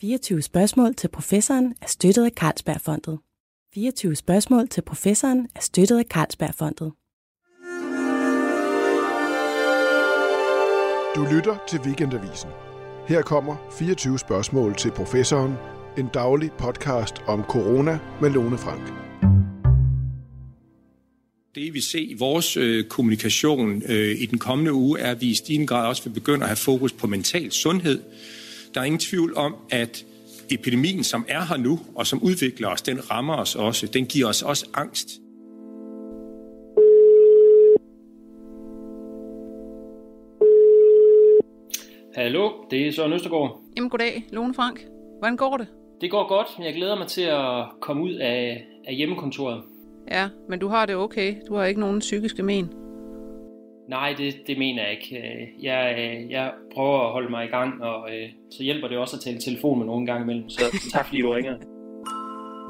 24 spørgsmål til professoren er støttet af Carlsbergfondet. 24 spørgsmål til professoren er støttet af Carlsbergfondet. Du lytter til Weekendavisen. Her kommer 24 spørgsmål til professoren. En daglig podcast om corona med Lone Frank. Det vi ser i vores øh, kommunikation øh, i den kommende uge, er, at vi i stigende grad også vil begynde at have fokus på mental sundhed. Der er ingen tvivl om, at epidemien, som er her nu, og som udvikler os, den rammer os også. Den giver os også angst. Hallo, det er Søren Østergaard. Jamen goddag, Lone Frank. Hvordan går det? Det går godt, men jeg glæder mig til at komme ud af, af hjemmekontoret. Ja, men du har det okay. Du har ikke nogen psykiske men. Nej, det, det mener jeg ikke. Øh, jeg, øh, jeg prøver at holde mig i gang, og øh, så hjælper det også at tale telefon med nogen gang imellem. Så tak fordi du ringer.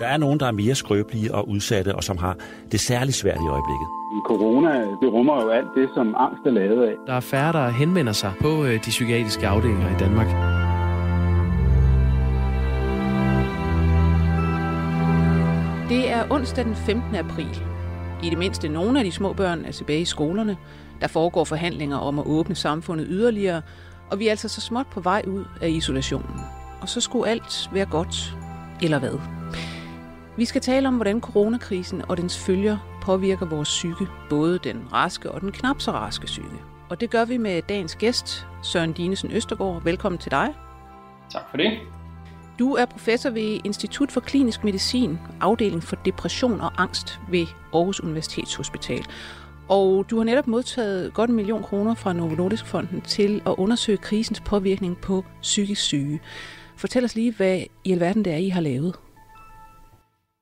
Der er nogen, der er mere skrøbelige og udsatte, og som har det særligt svært i øjeblikket. Corona, det rummer jo alt det, som angst er lavet af. Der er færre, der henvender sig på de psykiatriske afdelinger i Danmark. Det er onsdag den 15. april. I det mindste nogle af de små børn er tilbage i skolerne. Der foregår forhandlinger om at åbne samfundet yderligere, og vi er altså så småt på vej ud af isolationen. Og så skulle alt være godt, eller hvad? Vi skal tale om, hvordan coronakrisen og dens følger påvirker vores psyke, både den raske og den knap så raske psyke. Og det gør vi med dagens gæst, Søren Dinesen Østergaard. Velkommen til dig. Tak for det. Du er professor ved Institut for Klinisk Medicin, afdeling for depression og angst ved Aarhus Universitetshospital. Og du har netop modtaget godt en million kroner fra Novo Nordisk Fonden til at undersøge krisens påvirkning på psykisk syge. Fortæl os lige, hvad i alverden det er, I har lavet.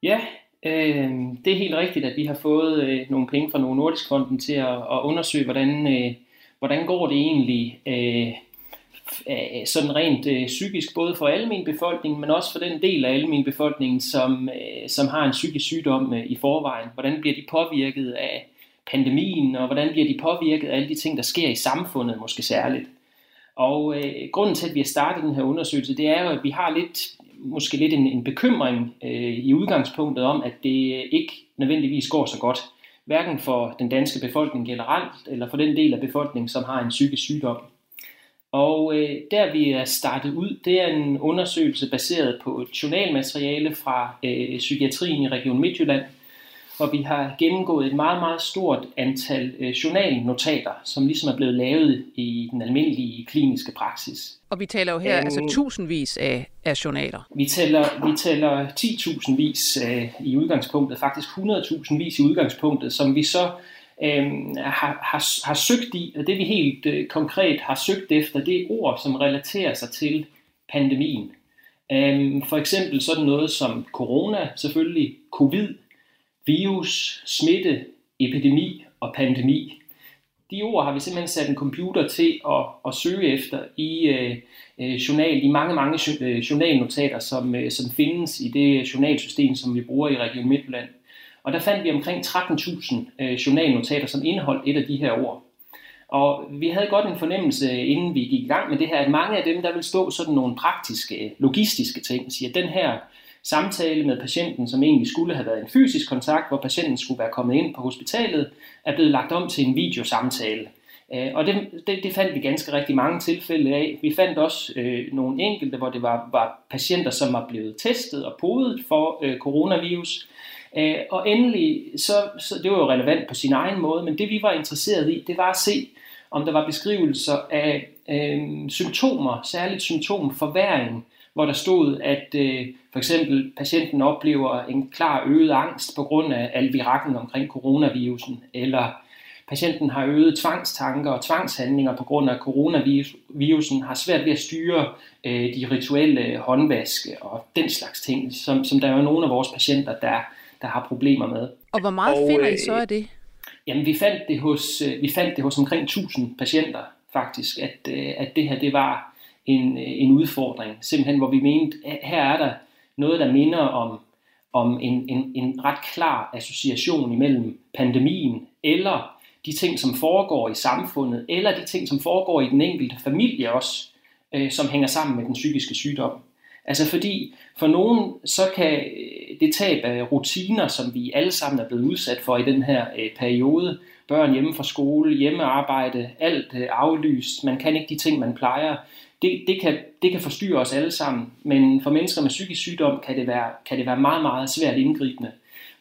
Ja, øh, det er helt rigtigt, at vi har fået øh, nogle penge fra Novo Nordisk Fonden til at, at undersøge, hvordan, øh, hvordan går det egentlig øh, øh sådan rent øh, psykisk, både for almen befolkning, men også for den del af almen befolkning, som, øh, som har en psykisk sygdom øh, i forvejen. Hvordan bliver de påvirket af pandemien, og hvordan bliver de påvirket af alle de ting, der sker i samfundet, måske særligt. Og øh, grunden til, at vi har startet den her undersøgelse, det er jo, at vi har lidt, måske lidt en, en bekymring øh, i udgangspunktet om, at det ikke nødvendigvis går så godt. Hverken for den danske befolkning generelt, eller for den del af befolkningen, som har en psykisk sygdom. Og øh, der vi er startet ud, det er en undersøgelse baseret på et journalmateriale fra øh, psykiatrien i Region Midtjylland, hvor vi har gennemgået et meget, meget stort antal øh, journalnotater, som ligesom er blevet lavet i den almindelige kliniske praksis. Og vi taler jo her um, altså tusindvis af, af journaler. Vi tæller, vi tæller 10.000 vis øh, i udgangspunktet, faktisk 100.000 vis i udgangspunktet, som vi så øh, har, har, har søgt i, og det vi helt øh, konkret har søgt efter, det er ord, som relaterer sig til pandemien. Øh, for eksempel sådan noget som corona, selvfølgelig, covid, virus, smitte, epidemi og pandemi. De ord har vi simpelthen sat en computer til at, at søge efter i øh, øh journal, i mange, mange øh, journalnotater, som, øh, som findes i det journalsystem, som vi bruger i Region Midtjylland. Og der fandt vi omkring 13.000 øh, journalnotater, som indeholdt et af de her ord. Og vi havde godt en fornemmelse, øh, inden vi gik i gang med det her, at mange af dem, der vil stå sådan nogle praktiske, logistiske ting, siger, at den her samtale med patienten, som egentlig skulle have været en fysisk kontakt, hvor patienten skulle være kommet ind på hospitalet, er blevet lagt om til en videosamtale. Øh, og det, det, det fandt vi ganske rigtig mange tilfælde af. Vi fandt også øh, nogle enkelte, hvor det var, var patienter, som var blevet testet og podet for øh, coronavirus. Øh, og endelig, så, så det var jo relevant på sin egen måde, men det vi var interesseret i, det var at se, om der var beskrivelser af øh, symptomer, særligt symptomforværing, hvor der stod, at øh, for eksempel patienten oplever en klar øget angst på grund af alvirakken omkring coronavirusen, eller patienten har øget tvangstanker og tvangshandlinger på grund af coronavirusen, har svært ved at styre øh, de rituelle håndvaske og den slags ting, som, som der er jo nogle af vores patienter, der, der har problemer med. Og hvor meget og, finder I så af det? Jamen, vi fandt det hos, øh, vi fandt det hos omkring 1000 patienter, faktisk, at, øh, at det her det var en, en udfordring. Simpelthen, hvor vi mente, at her er der noget, der minder om, om en, en, en ret klar association imellem pandemien eller de ting, som foregår i samfundet, eller de ting, som foregår i den enkelte familie også, øh, som hænger sammen med den psykiske sygdom. Altså fordi for nogen, så kan øh, det tab af rutiner, som vi alle sammen er blevet udsat for i den her øh, periode, børn hjemme fra skole, hjemmearbejde, alt øh, aflyst, man kan ikke de ting, man plejer, det, det, kan, det kan forstyrre os alle sammen, men for mennesker med psykisk sygdom kan det være, kan det være meget, meget svært indgribende.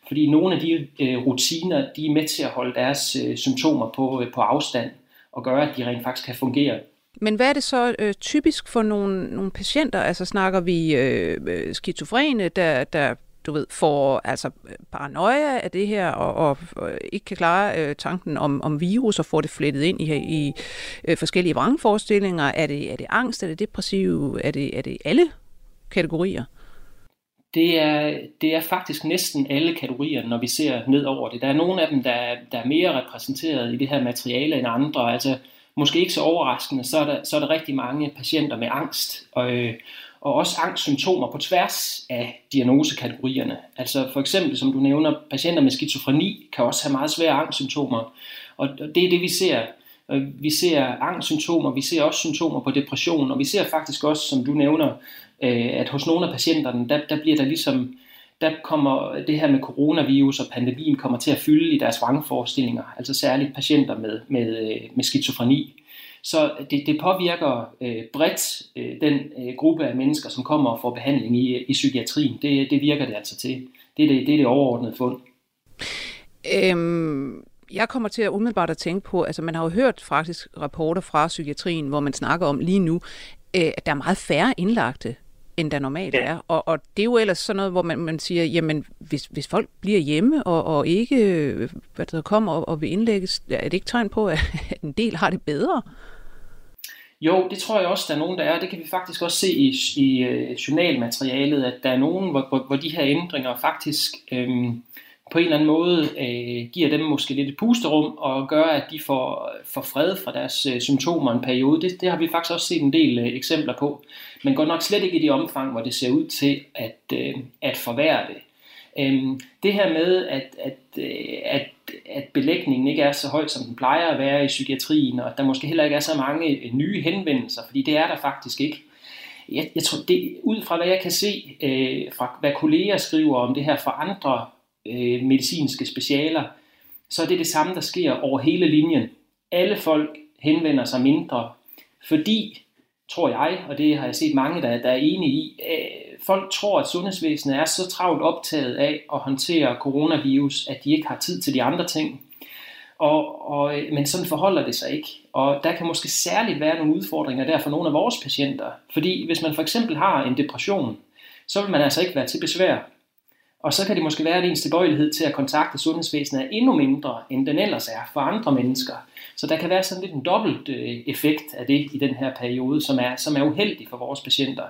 Fordi nogle af de øh, rutiner, de er med til at holde deres øh, symptomer på, øh, på afstand og gøre, at de rent faktisk kan fungere. Men hvad er det så øh, typisk for nogle, nogle patienter? Altså snakker vi øh, øh skizofrene, der, der du ved, får altså paranoia af det her, og, og, og ikke kan klare øh, tanken om, om virus, og får det flettet ind i, i øh, forskellige vrangforestillinger. Er det, er det angst? Er det depressiv? Er det, er det alle kategorier? Det er, det er faktisk næsten alle kategorier, når vi ser ned over det. Der er nogle af dem, der, der er mere repræsenteret i det her materiale end andre. Altså, måske ikke så overraskende, så er der, så er der rigtig mange patienter med angst. Og, øh, og også angstsymptomer på tværs af diagnosekategorierne. Altså for eksempel, som du nævner, patienter med skizofreni kan også have meget svære angstsymptomer. Og det er det, vi ser. Vi ser angstsymptomer, vi ser også symptomer på depression, og vi ser faktisk også, som du nævner, øh, at hos nogle af patienterne, der, der bliver der ligesom, der kommer det her med coronavirus og pandemien kommer til at fylde i deres vrangforestillinger, altså særligt patienter med, med, øh, med skizofreni. Så det, det påvirker øh, bredt øh, den øh, gruppe af mennesker, som kommer og får behandling i, i psykiatrien. Det, det virker det altså til. Det er det, det, er det overordnede fund. Øhm, jeg kommer til at umiddelbart at tænke på, altså man har jo hørt faktisk rapporter fra psykiatrien, hvor man snakker om lige nu, øh, at der er meget færre indlagte end der normalt ja. er. Og, og det er jo ellers sådan noget, hvor man, man siger, jamen hvis, hvis folk bliver hjemme og, og ikke hvad der kommer og, og vil indlægges, er det ikke tegn på, at en del har det bedre? Jo, det tror jeg også, der er nogen, der er. Det kan vi faktisk også se i, i uh, journalmaterialet, at der er nogen, hvor, hvor, hvor de her ændringer faktisk øhm, på en eller anden måde øh, giver dem måske lidt et pusterum og gør, at de får, får fred fra deres øh, symptomer en periode. Det, det har vi faktisk også set en del øh, eksempler på, men går nok slet ikke i de omfang, hvor det ser ud til at, øh, at forværre det. Øhm, det her med, at, at, øh, at, at belægningen ikke er så høj, som den plejer at være i psykiatrien, og at der måske heller ikke er så mange øh, nye henvendelser, fordi det er der faktisk ikke. Jeg, jeg tror, det, ud fra hvad jeg kan se, øh, fra hvad kolleger skriver om det her fra andre øh, medicinske specialer, så er det det samme, der sker over hele linjen. Alle folk henvender sig mindre, fordi, tror jeg, og det har jeg set mange, der, der er enige i, øh, folk tror, at sundhedsvæsenet er så travlt optaget af at håndtere coronavirus, at de ikke har tid til de andre ting. Og, og, øh, men sådan forholder det sig ikke. Og der kan måske særligt være nogle udfordringer der for nogle af vores patienter. Fordi hvis man for eksempel har en depression, så vil man altså ikke være til besvær. Og så kan det måske være, at ens tilbøjelighed til at kontakte sundhedsvæsenet er endnu mindre, end den ellers er for andre mennesker. Så der kan være sådan lidt en dobbelt øh, effekt af det i den her periode, som er, som er uheldig for vores patienter.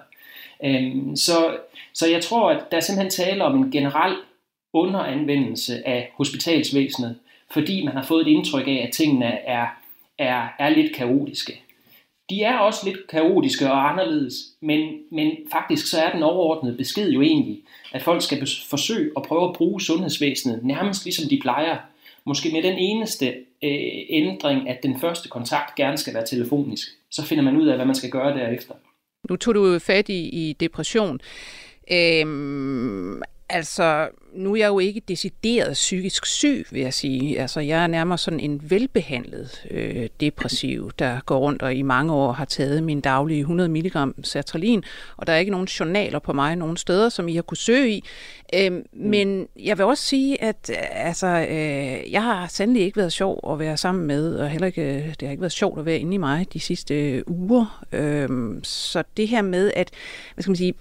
Øhm, så, så jeg tror, at der er simpelthen tale om en generel underanvendelse af hospitalsvæsenet, fordi man har fået et indtryk af, at tingene er, er, er lidt kaotiske. De er også lidt kaotiske og anderledes, men, men faktisk så er den overordnede besked jo egentlig, at folk skal forsøge at prøve at bruge sundhedsvæsenet nærmest ligesom de plejer. Måske med den eneste øh, ændring, at den første kontakt gerne skal være telefonisk. Så finder man ud af, hvad man skal gøre derefter. Nu tog du fat i, i depression. Øhm, Altså, nu er jeg jo ikke decideret psykisk syg, vil jeg sige. Altså, jeg er nærmere sådan en velbehandlet øh, depressiv, der går rundt og i mange år har taget min daglige 100 mg sertralin, og der er ikke nogen journaler på mig nogen steder, som I har kunne søge i. Øh, mm. Men jeg vil også sige, at altså, øh, jeg har sandelig ikke været sjov at være sammen med, og heller ikke, øh, det har ikke været sjovt at være inde i mig de sidste øh, uger. Øh, så det her med, at hvad skal man sige,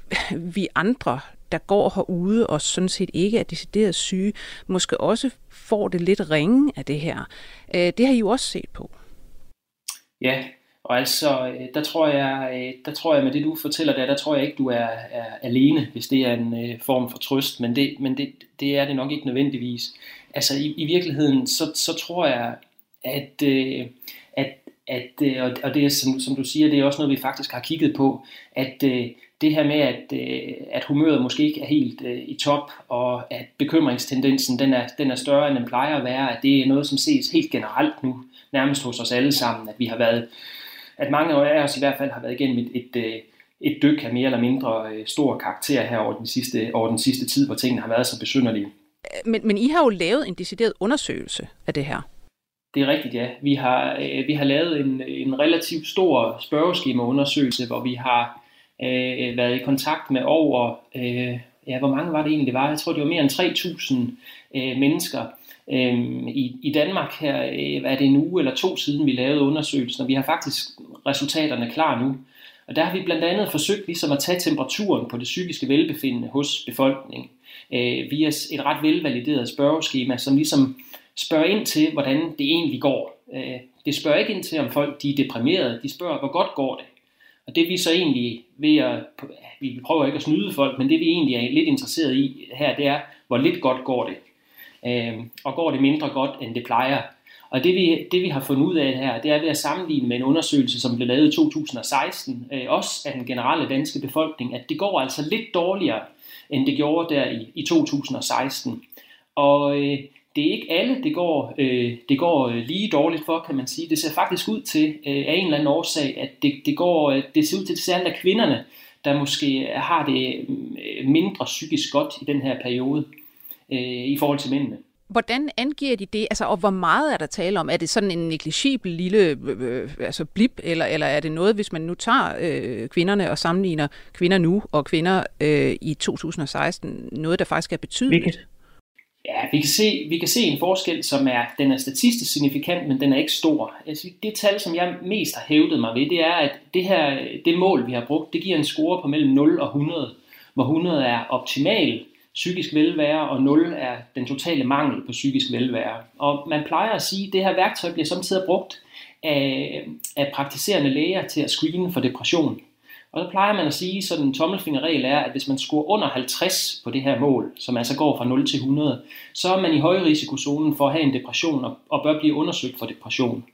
vi andre, der går herude og sådan set ikke er decideret syge, måske også får det lidt ringe af det her. Øh, det har I jo også set på. Ja, og altså, øh, der tror jeg, øh, der tror jeg med det du fortæller der, der tror jeg ikke du er, er alene, hvis det er en form for trøst, men det, men det, det er det nok ikke nødvendigvis. Altså i, i virkeligheden, så, så tror jeg, at, at, at og det er som, som du siger, det er også noget vi faktisk har kigget på, at det her med, at, øh, at humøret måske ikke er helt øh, i top, og at bekymringstendensen den er, den er større, end den plejer at være, at det er noget, som ses helt generelt nu, nærmest hos os alle sammen, at vi har været, at mange af os i hvert fald har været igennem et, et, et, et dyk af mere eller mindre øh, stor karakter her over den, sidste, over den sidste tid, hvor tingene har været så besynderlige. Men, men I har jo lavet en decideret undersøgelse af det her. Det er rigtigt, ja. Vi har, øh, vi har lavet en, en relativt stor spørgeskemaundersøgelse, hvor vi har øh, været i kontakt med over, øh, ja, hvor mange var det egentlig, det var? Jeg tror, det var mere end 3.000 øh, mennesker. Øh, i, I Danmark her øh, er det en uge eller to siden, vi lavede undersøgelsen, og vi har faktisk resultaterne klar nu. Og der har vi blandt andet forsøgt ligesom at tage temperaturen på det psykiske velbefindende hos befolkningen øh, via et ret velvalideret spørgeskema, som ligesom spørger ind til, hvordan det egentlig går. Øh, det spørger ikke ind til, om folk de er deprimerede. De spørger, hvor godt går det. Og det vi så egentlig ved at, vi prøver ikke at snyde folk, men det vi egentlig er lidt interesseret i her, det er, hvor lidt godt går det. Øh, og går det mindre godt, end det plejer. Og det vi, det vi har fundet ud af her, det er ved at sammenligne med en undersøgelse, som blev lavet i 2016, øh, også af den generelle danske befolkning, at det går altså lidt dårligere, end det gjorde der i, i 2016. Og øh, det er ikke alle, det går, øh, det går øh, lige dårligt for, kan man sige. Det ser faktisk ud til, øh, af en eller anden årsag, at det, det, går, øh, det ser ud til, at det særligt af kvinderne, der måske har det øh, mindre psykisk godt i den her periode øh, i forhold til mændene. Hvordan angiver de det? Altså, og hvor meget er der tale om? Er det sådan en negligibel lille øh, altså blip, eller, eller er det noget, hvis man nu tager øh, kvinderne og sammenligner kvinder nu og kvinder øh, i 2016, noget, der faktisk er betydeligt? Ja, vi kan, se, vi kan se en forskel, som er, den er statistisk signifikant, men den er ikke stor. Altså, det tal, som jeg mest har hævdet mig ved, det er, at det her, det mål, vi har brugt, det giver en score på mellem 0 og 100, hvor 100 er optimal psykisk velvære, og 0 er den totale mangel på psykisk velvære. Og man plejer at sige, at det her værktøj bliver samtidig brugt af, af praktiserende læger til at screene for depression. Og så plejer man at sige, så den tommelfingerregel er, at hvis man scorer under 50 på det her mål, som altså går fra 0 til 100, så er man i højrisikozonen for at have en depression og, og bør blive undersøgt for depression.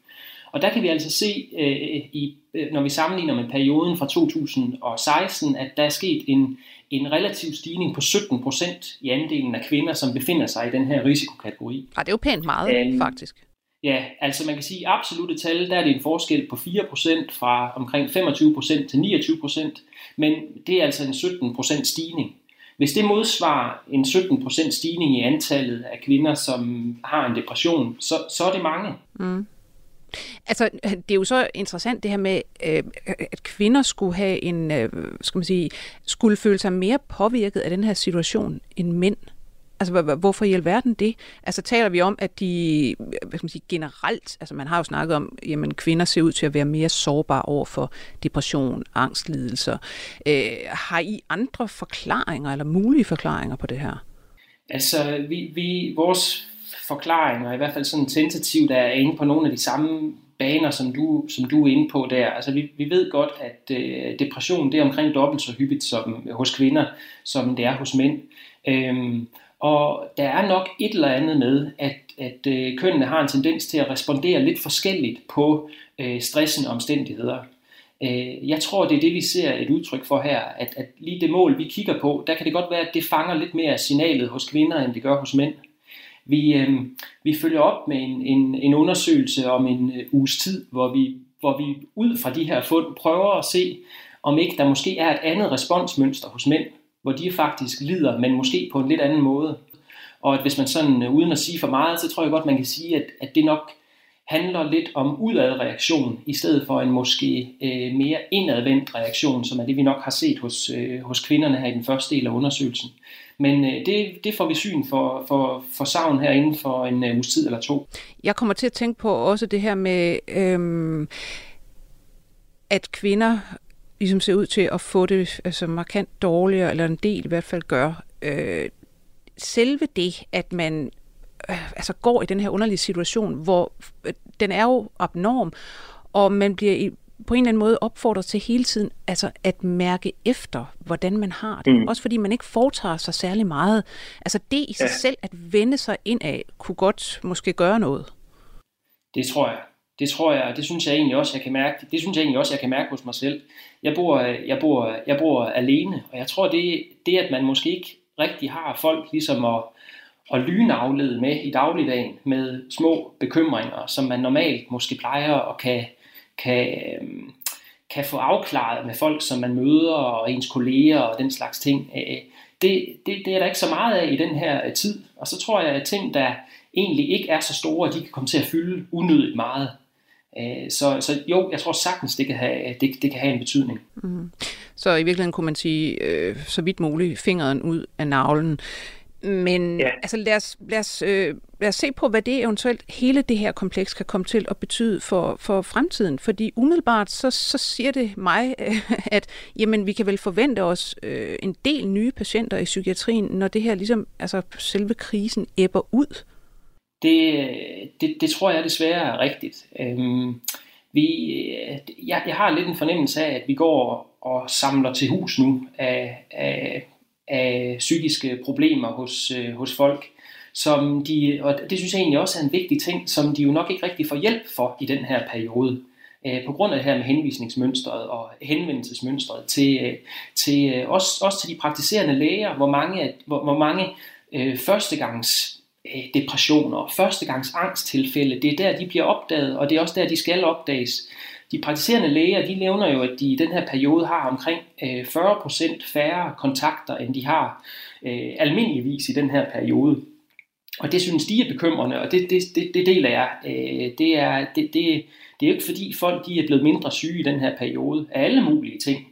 Og der kan vi altså se, øh, i, øh, når vi sammenligner med perioden fra 2016, at der er sket en, en relativ stigning på 17 procent i andelen af kvinder, som befinder sig i den her risikokategori. Ja, det er jo pænt meget, øhm, faktisk. Ja, altså man kan sige, at absolute tal, der er det en forskel på 4% fra omkring 25% til 29%, men det er altså en 17% stigning. Hvis det modsvarer en 17% stigning i antallet af kvinder, som har en depression, så, så er det mange. Mm. Altså, det er jo så interessant det her med, øh, at kvinder skulle have en, øh, skal man sige, skulle føle sig mere påvirket af den her situation end mænd. Altså, hvorfor i alverden det? Altså, taler vi om, at de, hvad skal man sige, generelt, altså man har jo snakket om, jamen kvinder ser ud til at være mere sårbare over for depression, angstlidelser. Øh, har I andre forklaringer, eller mulige forklaringer på det her? Altså, vi, vi, vores forklaringer, i hvert fald sådan tentativt, er inde på nogle af de samme baner, som du, som du er inde på der. Altså vi, vi ved godt, at øh, depression det er omkring dobbelt så hyppigt som hos kvinder, som det er hos mænd. Øhm, og der er nok et eller andet med, at, at øh, kønnene har en tendens til at respondere lidt forskelligt på øh, stressende omstændigheder. Øh, jeg tror, det er det, vi ser et udtryk for her, at, at lige det mål, vi kigger på, der kan det godt være, at det fanger lidt mere signalet hos kvinder, end det gør hos mænd. Vi, øh, vi følger op med en, en, en undersøgelse om en øh, uges tid, hvor vi, hvor vi ud fra de her fund prøver at se, om ikke der måske er et andet responsmønster hos mænd, hvor de faktisk lider, men måske på en lidt anden måde. Og at hvis man sådan, øh, uden at sige for meget, så tror jeg godt, man kan sige, at, at det nok handler lidt om udadreaktion, i stedet for en måske øh, mere indadvendt reaktion, som er det, vi nok har set hos, øh, hos kvinderne her i den første del af undersøgelsen. Men øh, det, det får vi syn for, for, for savn her inden for en øh, uges tid eller to. Jeg kommer til at tænke på også det her med, øh, at kvinder ligesom ser ud til at få det altså markant dårligere, eller en del i hvert fald gør. Øh, selve det, at man øh, altså går i den her underlige situation, hvor øh, den er jo abnorm, og man bliver i, på en eller anden måde opfordret til hele tiden altså at mærke efter, hvordan man har det. Mm. Også fordi man ikke foretager sig særlig meget. Altså det i sig ja. selv, at vende sig ind af, kunne godt måske gøre noget. Det tror jeg. Det tror jeg, det synes jeg egentlig også, jeg kan mærke. Det synes jeg egentlig også, jeg kan mærke hos mig selv. Jeg bor, jeg bor, jeg bor alene, og jeg tror, det, det at man måske ikke rigtig har folk ligesom at, at lynaflede med i dagligdagen med små bekymringer, som man normalt måske plejer og kan, kan, kan få afklaret med folk, som man møder, og ens kolleger og den slags ting. Øh, det, det, det er der ikke så meget af i den her øh, tid. Og så tror jeg, at ting, der egentlig ikke er så store, de kan komme til at fylde unødigt meget. Øh, så, så jo, jeg tror sagtens, det kan have, det, det kan have en betydning. Mm. Så i virkeligheden kunne man sige, øh, så vidt muligt, fingeren ud af navlen. Men ja. altså, lad, os, lad, os, øh, lad os se på, hvad det eventuelt hele det her kompleks kan komme til at betyde for, for fremtiden. Fordi umiddelbart så, så siger det mig, at jamen, vi kan vel forvente os øh, en del nye patienter i psykiatrien, når det her ligesom, altså selve krisen æbber ud. Det, det, det tror jeg desværre er rigtigt. Øhm, vi, jeg, jeg har lidt en fornemmelse af, at vi går og samler til hus nu af, af af psykiske problemer hos, øh, hos folk, som de, og det synes jeg egentlig også er en vigtig ting, som de jo nok ikke rigtig får hjælp for i den her periode. Øh, på grund af det her med henvisningsmønstret og henvendelsesmønstret til, øh, til øh, også, også til de praktiserende læger, hvor mange, hvor, hvor mange øh, førstegangs øh, depressioner, førstegangs angsttilfælde, det er der, de bliver opdaget, og det er også der, de skal opdages. De praktiserende læger, de nævner jo, at de i den her periode har omkring øh, 40% færre kontakter, end de har øh, almindeligvis i den her periode. Og det synes de er bekymrende, og det, det, det, det deler jeg. Øh, det, er, det, det, det er jo ikke fordi folk de er blevet mindre syge i den her periode af alle mulige ting.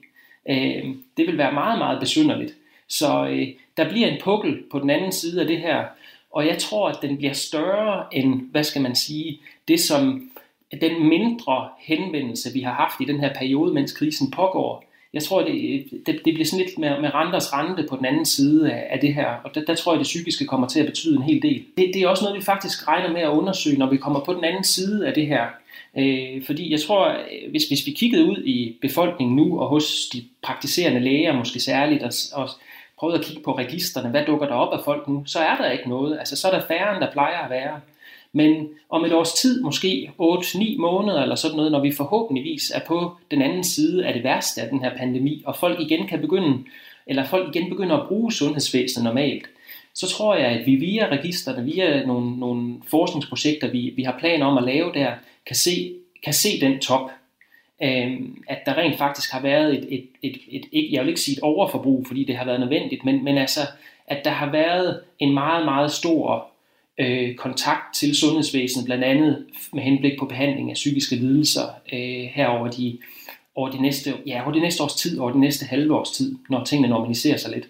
Øh, det vil være meget, meget besynderligt. Så øh, der bliver en pukkel på den anden side af det her, og jeg tror, at den bliver større end, hvad skal man sige, det som den mindre henvendelse, vi har haft i den her periode, mens krisen pågår, jeg tror, det, det, det bliver sådan lidt med, med renters rente på den anden side af, af det her, og der, der tror jeg, det psykiske kommer til at betyde en hel del. Det, det er også noget, vi faktisk regner med at undersøge, når vi kommer på den anden side af det her. Øh, fordi jeg tror, hvis, hvis vi kiggede ud i befolkningen nu, og hos de praktiserende læger måske særligt, og, og prøvet at kigge på registerne, hvad dukker der op af folk nu, så er der ikke noget. Altså, så er der færre, end der plejer at være. Men om et års tid, måske 8-9 måneder eller sådan noget, når vi forhåbentligvis er på den anden side af det værste af den her pandemi, og folk igen kan begynde, eller folk igen begynder at bruge sundhedsvæsenet normalt, så tror jeg, at vi via registerne, via nogle, nogle forskningsprojekter, vi, vi har planer om at lave der, kan se, kan se den top øh, at der rent faktisk har været et, et, et, et, et, jeg vil ikke sige et overforbrug, fordi det har været nødvendigt, men, men altså, at der har været en meget, meget stor øh, kontakt til sundhedsvæsenet, blandt andet med henblik på behandling af psykiske lidelser øh, her over de, over, de næste, ja, over de næste års tid, over de næste halve års tid, når tingene normaliserer sig lidt.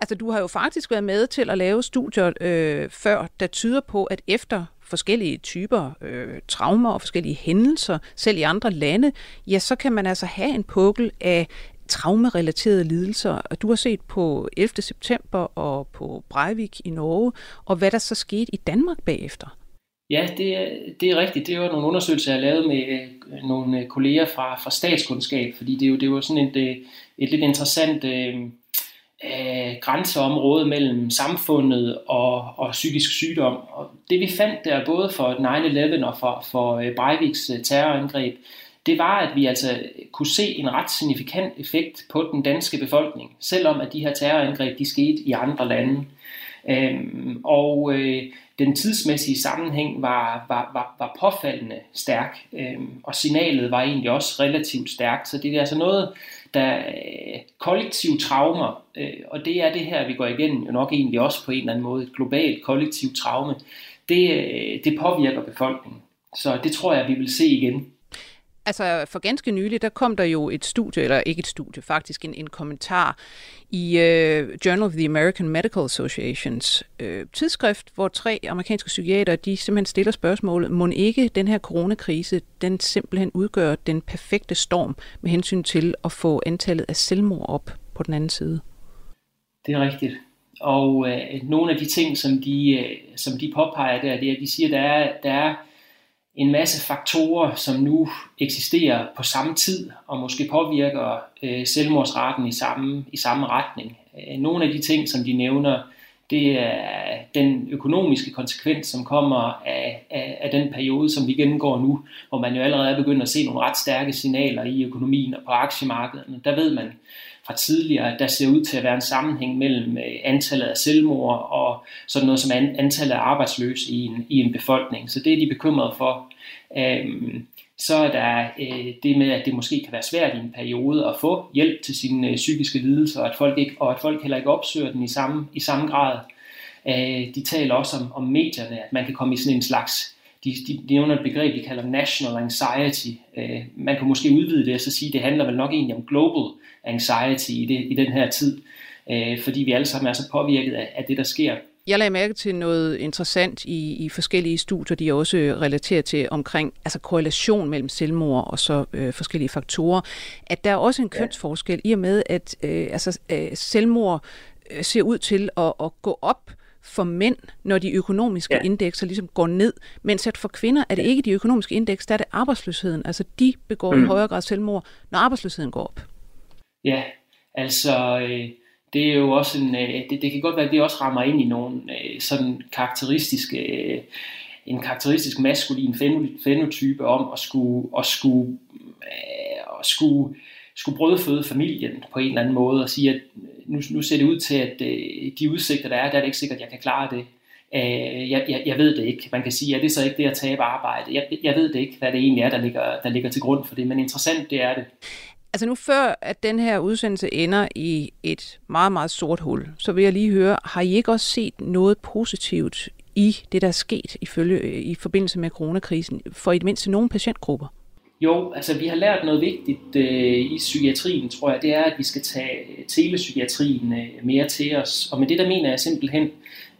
Altså, du har jo faktisk været med til at lave studier øh, før, der tyder på, at efter forskellige typer øh, traumer og forskellige hændelser, selv i andre lande, ja, så kan man altså have en pukkel af traumerelaterede lidelser. Du har set på 11. september og på Breivik i Norge, og hvad der så skete i Danmark bagefter. Ja, det er, det er rigtigt. Det var nogle undersøgelser, jeg lavede med øh, nogle kolleger fra, fra statskundskab, fordi det jo, det var sådan et, øh, et lidt interessant øh, øh, grænseområde mellem samfundet og, og psykisk sygdom. Og det vi fandt der, både for 9-11 og for, for øh, Breiviks øh, terrorangreb, det var, at vi altså kunne se en ret signifikant effekt på den danske befolkning, selvom at de her terrorangreb de skete i andre lande. Øhm, og øh, den tidsmæssige sammenhæng var, var, var, var påfaldende stærk, øhm, og signalet var egentlig også relativt stærkt. Så det er altså noget, der øh, kollektiv traumer, øh, og det er det her, vi går igennem jo nok egentlig også på en eller anden måde, et globalt kollektivt traume, det, øh, det påvirker befolkningen. Så det tror jeg, vi vil se igen. Altså for ganske nylig, der kom der jo et studie, eller ikke et studie, faktisk en, en kommentar i uh, Journal of the American Medical Associations uh, tidsskrift, hvor tre amerikanske psykiater, de simpelthen stiller spørgsmålet, må ikke den her coronakrise, den simpelthen udgør den perfekte storm med hensyn til at få antallet af selvmord op på den anden side? Det er rigtigt. Og øh, nogle af de ting, som de, øh, som de påpeger der, det er, at de siger, at der er, der er en masse faktorer, som nu eksisterer på samme tid, og måske påvirker øh, selvmordsraten i samme, i samme retning. Øh, nogle af de ting, som de nævner, det er den økonomiske konsekvens, som kommer af, af, af den periode, som vi gennemgår nu, hvor man jo allerede er begyndt at se nogle ret stærke signaler i økonomien og på aktiemarkederne. Der ved man, fra tidligere, at der ser ud til at være en sammenhæng mellem øh, antallet af selvmord og sådan noget som antallet af arbejdsløse i en, i en befolkning. Så det er de bekymrede for. Øhm, så er der øh, det med, at det måske kan være svært i en periode at få hjælp til sine øh, psykiske lidelser, og at folk, ikke, og at folk heller ikke opsøger den i samme, i samme grad. Øh, de taler også om, om medierne, at man kan komme i sådan en slags, de, de, nævner et begreb, de kalder national anxiety. Øh, man kan måske udvide det og så sige, at det handler vel nok egentlig om global anxiety i, det, i den her tid, øh, fordi vi alle sammen er så påvirket af, af det, der sker. Jeg lagde mærke til noget interessant i, i forskellige studier, de også relaterer til omkring altså korrelation mellem selvmord og så øh, forskellige faktorer, at der er også en kønsforskel i og med, at øh, altså, øh, selvmord øh, ser ud til at, at gå op for mænd, når de økonomiske ja. indekser ligesom går ned, mens at for kvinder er det ikke de økonomiske indeks, der er det arbejdsløsheden. Altså de begår mm. i højere grad selvmord, når arbejdsløsheden går op. Ja, altså... Øh det er jo også en, øh, det, det kan godt være, at det også rammer ind i nogle øh, sådan karakteristiske, øh, en karakteristisk maskulin fenotype om at skulle, at skulle, at skulle, skulle brødføde familien på en eller anden måde og sige, at nu, nu ser det ud til, at øh, de udsigter, der er, der er det ikke sikkert, at jeg kan klare det. Øh, jeg, jeg, jeg ved det ikke. Man kan sige, at det er så ikke det at tabe arbejde. Jeg, jeg ved det ikke, hvad det egentlig er, der ligger, der ligger til grund for det, men interessant det er det. Altså nu før, at den her udsendelse ender i et meget, meget sort hul, så vil jeg lige høre, har I ikke også set noget positivt i det, der er sket ifølge, øh, i forbindelse med coronakrisen, for i det mindste nogle patientgrupper? Jo, altså vi har lært noget vigtigt øh, i psykiatrien, tror jeg, det er, at vi skal tage øh, telepsykiatrien øh, mere til os. Og med det der mener jeg simpelthen,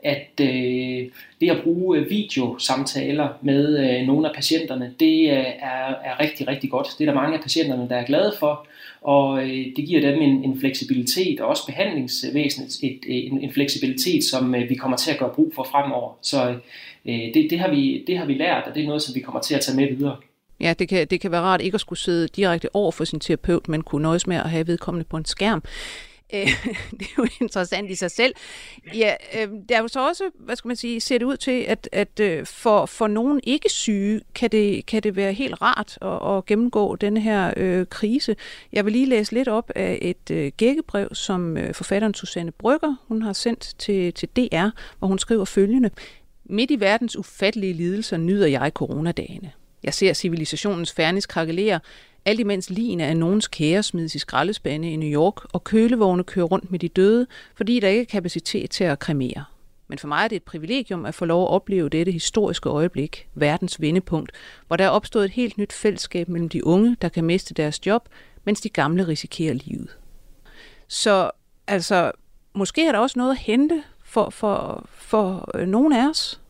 at øh, det at bruge øh, videosamtaler med øh, nogle af patienterne, det øh, er, er rigtig, rigtig godt. Det er der mange af patienterne, der er glade for, og øh, det giver dem en, en fleksibilitet, og også behandlingsvæsenet et, øh, en, en fleksibilitet, som øh, vi kommer til at gøre brug for fremover. Så øh, det, det, har vi, det har vi lært, og det er noget, som vi kommer til at tage med videre. Ja, det kan, det kan være rart ikke at skulle sidde direkte over for sin terapeut, men kunne nøjes med at have vedkommende på en skærm. Øh, det er jo interessant i sig selv. Ja, øh, der er jo så også, hvad skal man sige, ser det ud til, at, at øh, for, for nogen ikke syge, kan det, kan det være helt rart at, at gennemgå denne her øh, krise. Jeg vil lige læse lidt op af et øh, gækkebrev, som øh, forfatteren Susanne Brygger, hun har sendt til, til DR, hvor hun skriver følgende. Midt i verdens ufattelige lidelser nyder jeg coronadagene. Jeg ser civilisationens fernis krakelere, alt imens ligene af nogens kære smides i skraldespande i New York, og kølevogne kører rundt med de døde, fordi der ikke er kapacitet til at kremere. Men for mig er det et privilegium at få lov at opleve dette historiske øjeblik, verdens vendepunkt, hvor der er opstået et helt nyt fællesskab mellem de unge, der kan miste deres job, mens de gamle risikerer livet. Så altså, måske er der også noget at hente for, for, for øh, nogen af os.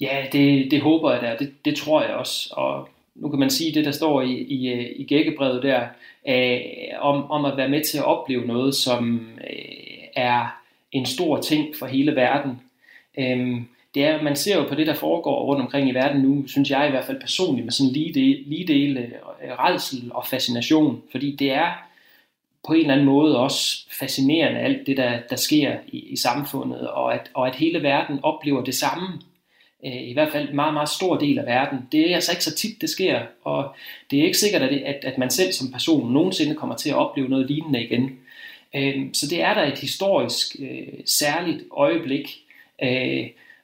Ja, det, det håber jeg da. Det, det tror jeg også. Og nu kan man sige det, der står i, i, i gækkebrevet der, øh, om, om at være med til at opleve noget, som øh, er en stor ting for hele verden. Øh, det er, man ser jo på det, der foregår rundt omkring i verden nu, synes jeg i hvert fald personligt, med sådan lige del, lige dele øh, redsel og fascination, fordi det er på en eller anden måde også fascinerende, alt det, der, der sker i, i samfundet, og at, og at hele verden oplever det samme Øh, i hvert fald en meget, meget stor del af verden. Det er altså ikke så tit, det sker, og det er ikke sikkert, at, det, at, at man selv som person nogensinde kommer til at opleve noget lignende igen. Øh, så det er der et historisk øh, særligt øjeblik,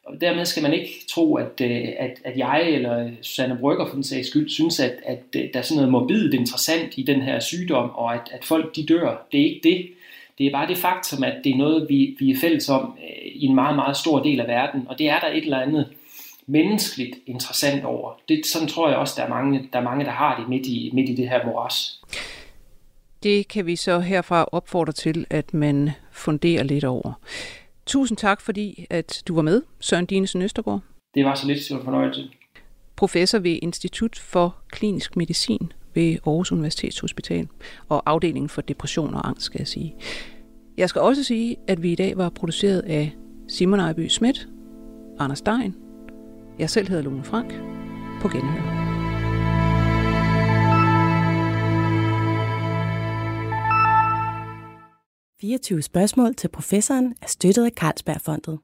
og dermed skal man ikke tro, at, at, at jeg eller Susanne Brygger for den sags skyld synes, at, at der er sådan noget morbidt interessant i den her sygdom, og at, at folk de dør. Det er ikke det. Det er bare det faktum, at det er noget, vi, vi er fælles om i en meget, meget stor del af verden, og det er der et eller andet menneskeligt interessant over. Det, sådan tror jeg også, der er mange, der, er mange, der har det midt i, midt i det her moras. Det kan vi så herfra opfordre til, at man funderer lidt over. Tusind tak, fordi at du var med, Søren Dinesen Østergaard. Det var så lidt til fornøjelse. Professor ved Institut for Klinisk Medicin ved Aarhus Universitetshospital og afdelingen for depression og angst, skal jeg sige. Jeg skal også sige, at vi i dag var produceret af Simon Ejby Schmidt, Anders Stein jeg selv hedder Lone Frank. På genhør. «24 spørgsmål til professoren er støttet af Carlsbergfondet.